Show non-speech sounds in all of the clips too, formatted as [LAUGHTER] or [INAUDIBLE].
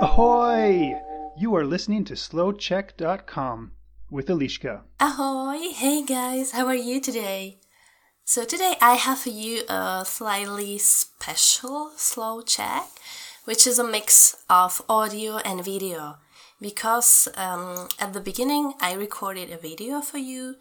Ahoy! You are listening to slowcheck.com with Alishka. Ahoy! Hey guys, how are you today? So today I have for you a slightly special slow check, which is a mix of audio and video. Because um, at the beginning I recorded a video for you,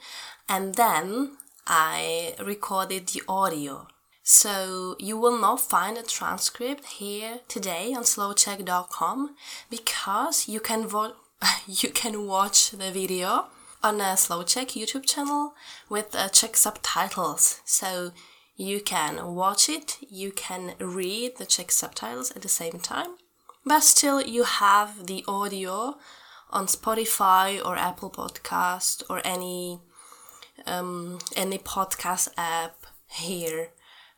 and then I recorded the audio. So you will not find a transcript here today on slowcheck.com because you can vo- [LAUGHS] you can watch the video on a Slowcheck YouTube channel with uh, Czech subtitles. So you can watch it, you can read the Czech subtitles at the same time, but still you have the audio on Spotify or Apple Podcast or any um, any podcast app here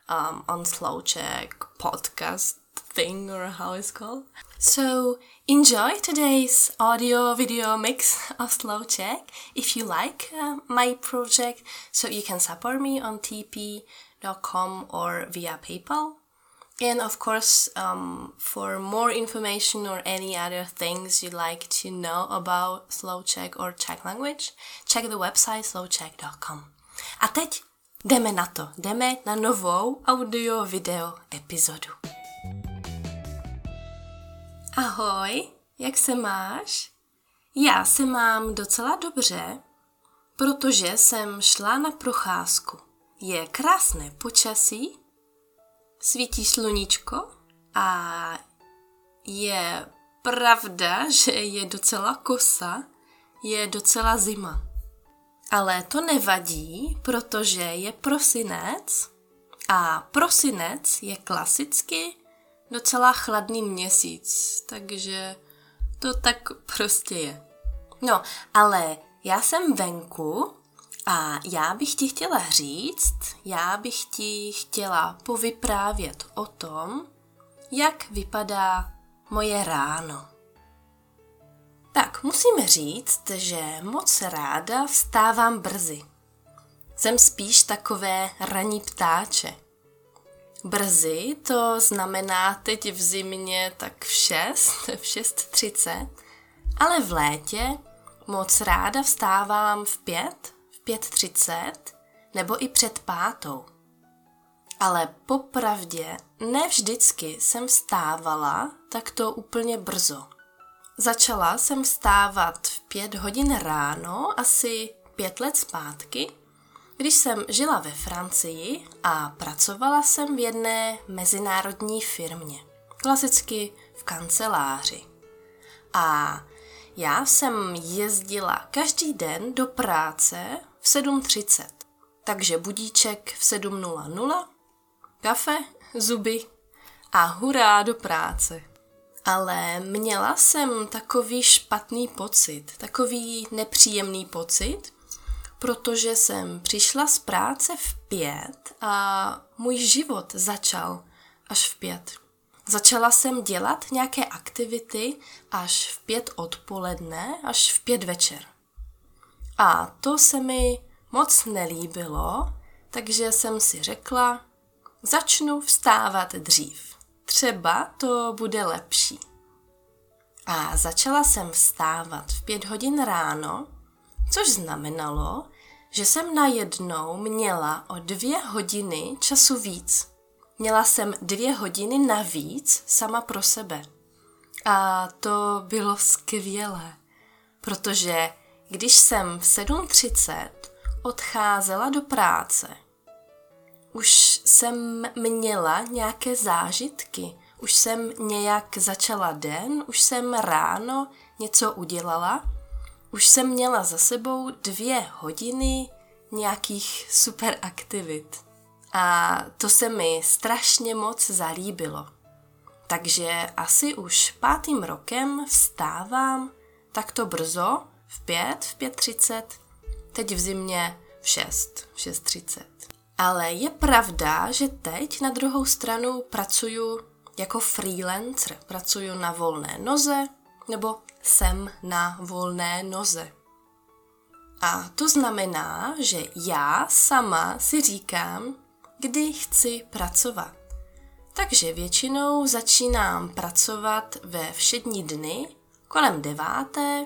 um, on Slowcheck podcast thing or how it's called. So enjoy today's audio video mix of Slow Check if you like uh, my project. So you can support me on tp.com or via PayPal. And of course, um, for more information or any other things you'd like to know about Slowcheck or Czech language, check the website slowcheck.com. A teď jdeme na to, jdeme na novou audio-video epizodu. Ahoj, jak se máš? Já se mám docela dobře, protože jsem šla na procházku. Je krásné počasí, svítí sluníčko a je pravda, že je docela kosa, je docela zima. Ale to nevadí, protože je prosinec a prosinec je klasicky docela chladný měsíc, takže to tak prostě je. No, ale já jsem venku a já bych ti chtěla říct, já bych ti chtěla povyprávět o tom, jak vypadá moje ráno. Tak, musím říct, že moc ráda vstávám brzy. Jsem spíš takové ranní ptáče. Brzy to znamená teď v zimě tak v 6, [LAUGHS] v 6.30, ale v létě moc ráda vstávám v 5, v 5.30 nebo i před pátou. Ale popravdě ne vždycky jsem vstávala takto úplně brzo. Začala jsem vstávat v pět hodin ráno, asi pět let zpátky, když jsem žila ve Francii a pracovala jsem v jedné mezinárodní firmě, klasicky v kanceláři. A já jsem jezdila každý den do práce v 7.30, takže budíček v 7.00, kafe, zuby a hurá do práce. Ale měla jsem takový špatný pocit, takový nepříjemný pocit, protože jsem přišla z práce v pět a můj život začal až v pět. Začala jsem dělat nějaké aktivity až v pět odpoledne, až v pět večer. A to se mi moc nelíbilo, takže jsem si řekla, začnu vstávat dřív. Třeba to bude lepší. A začala jsem vstávat v pět hodin ráno, což znamenalo, že jsem najednou měla o dvě hodiny času víc. Měla jsem dvě hodiny navíc sama pro sebe. A to bylo skvělé, protože když jsem v 7.30 odcházela do práce, už jsem měla nějaké zážitky, už jsem nějak začala den, už jsem ráno něco udělala už jsem měla za sebou dvě hodiny nějakých super aktivit. A to se mi strašně moc zalíbilo. Takže asi už pátým rokem vstávám takto brzo, v pět, v pět třicet, teď v zimě v šest, v šest třicet. Ale je pravda, že teď na druhou stranu pracuju jako freelancer, pracuju na volné noze, nebo jsem na volné noze. A to znamená, že já sama si říkám, kdy chci pracovat. Takže většinou začínám pracovat ve všední dny kolem deváté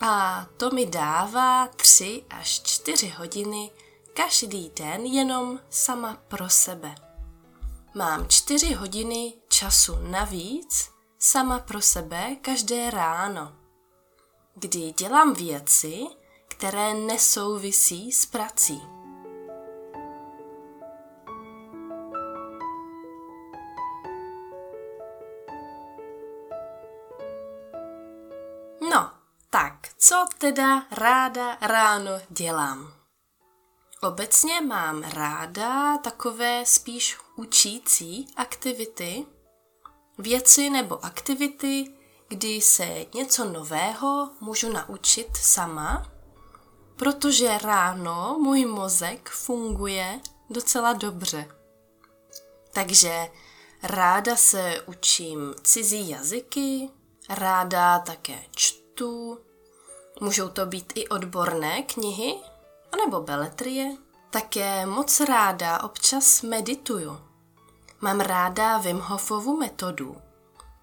a to mi dává tři až čtyři hodiny každý den jenom sama pro sebe. Mám čtyři hodiny času navíc sama pro sebe každé ráno, kdy dělám věci, které nesouvisí s prací. No, tak, co teda ráda ráno dělám? Obecně mám ráda takové spíš učící aktivity, věci nebo aktivity, kdy se něco nového můžu naučit sama, protože ráno můj mozek funguje docela dobře. Takže ráda se učím cizí jazyky, ráda také čtu, můžou to být i odborné knihy, anebo beletrie. Také moc ráda občas medituju. Mám ráda Wim Hofovu metodu.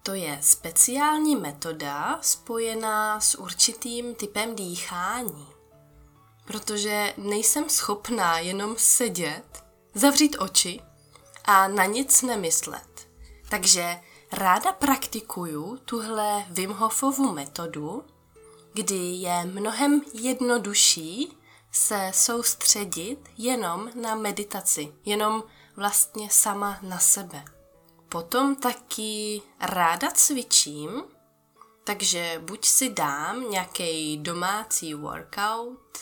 To je speciální metoda spojená s určitým typem dýchání. Protože nejsem schopná jenom sedět, zavřít oči a na nic nemyslet. Takže ráda praktikuju tuhle Wim Hofovu metodu, kdy je mnohem jednodušší se soustředit jenom na meditaci, jenom vlastně sama na sebe. Potom taky ráda cvičím, takže buď si dám nějaký domácí workout,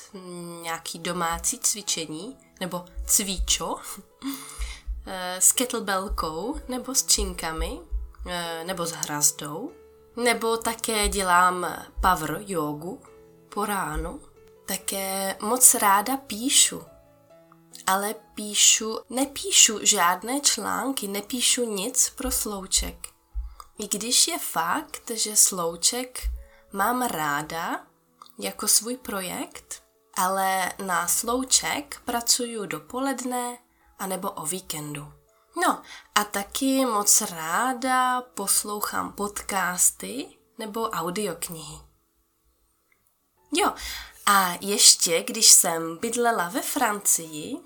nějaký domácí cvičení, nebo cvičo [LAUGHS] eh, s kettlebellkou, nebo s činkami, eh, nebo s hrazdou, nebo také dělám power jogu po ránu. Také moc ráda píšu, ale píšu, nepíšu žádné články, nepíšu nic pro slouček. I když je fakt, že slouček mám ráda jako svůj projekt, ale na slouček pracuju dopoledne anebo o víkendu. No a taky moc ráda poslouchám podcasty nebo audioknihy. Jo, a ještě když jsem bydlela ve Francii,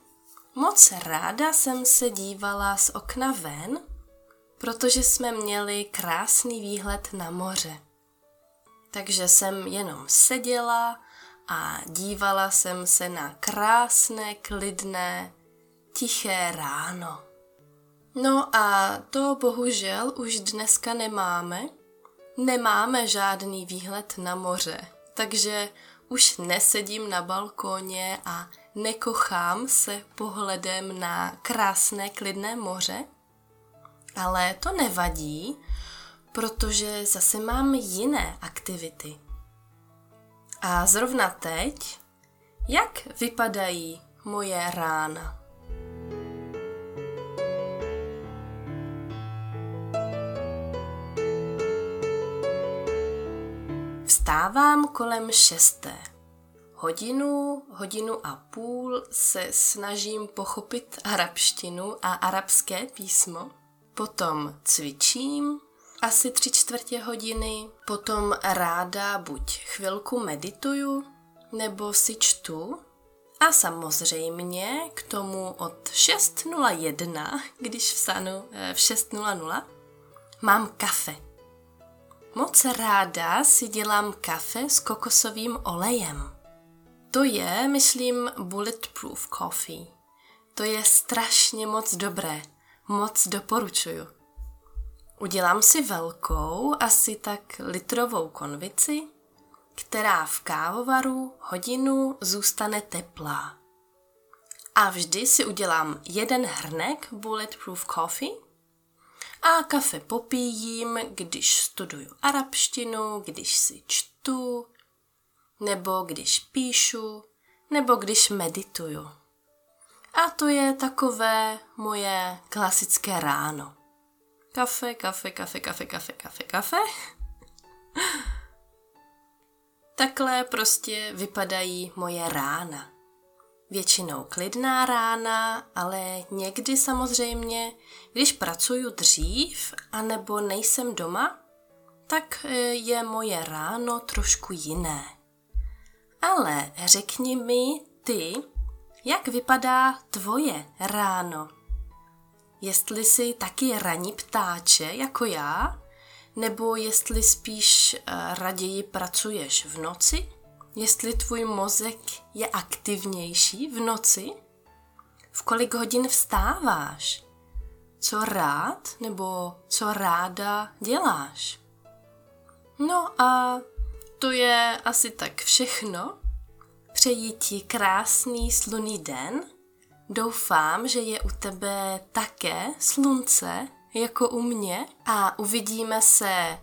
moc ráda jsem se dívala z okna ven, protože jsme měli krásný výhled na moře. Takže jsem jenom seděla a dívala jsem se na krásné, klidné, tiché ráno. No a to bohužel už dneska nemáme. Nemáme žádný výhled na moře, takže už nesedím na balkóně a nekochám se pohledem na krásné klidné moře, ale to nevadí, protože zase mám jiné aktivity. A zrovna teď, jak vypadají moje rána? Vstávám kolem šesté. Hodinu, hodinu a půl se snažím pochopit arabštinu a arabské písmo. Potom cvičím asi tři čtvrtě hodiny, potom ráda buď chvilku medituju, nebo si čtu. A samozřejmě k tomu od 6.01, když vstanu eh, v 6.00, mám kafe. Moc ráda si dělám kafe s kokosovým olejem. To je, myslím, Bulletproof Coffee. To je strašně moc dobré. Moc doporučuju. Udělám si velkou, asi tak litrovou konvici, která v kávovaru hodinu zůstane teplá. A vždy si udělám jeden hrnek Bulletproof Coffee a kafe popíjím, když studuju arabštinu, když si čtu, nebo když píšu, nebo když medituju. A to je takové moje klasické ráno. Kafe, kafe, kafe, kafe, kafe, kafe, kafe. [LAUGHS] Takhle prostě vypadají moje rána. Většinou klidná rána, ale někdy samozřejmě, když pracuju dřív anebo nejsem doma, tak e, je moje ráno trošku jiné. Ale řekni mi ty, jak vypadá tvoje ráno? Jestli jsi taky raní ptáče jako já, nebo jestli spíš uh, raději pracuješ v noci? Jestli tvůj mozek je aktivnější v noci? V kolik hodin vstáváš? Co rád nebo co ráda děláš? No a to je asi tak všechno. Přeji ti krásný sluný den. Doufám, že je u tebe také slunce jako u mě a uvidíme se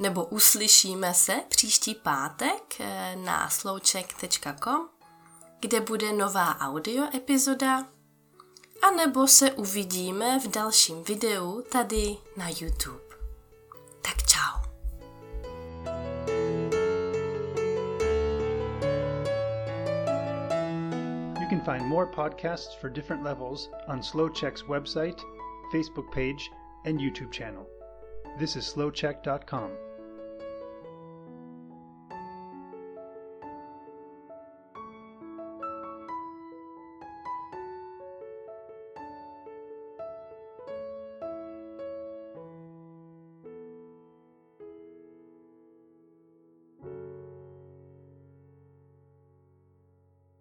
nebo uslyšíme se příští pátek eh, na slouček.com, kde bude nová audio epizoda, a nebo se uvidíme v dalším videu tady na YouTube. Tak čau. You can find more podcasts for different levels on SlowCheck's website, Facebook page, and YouTube channel. This is slowcheck.com.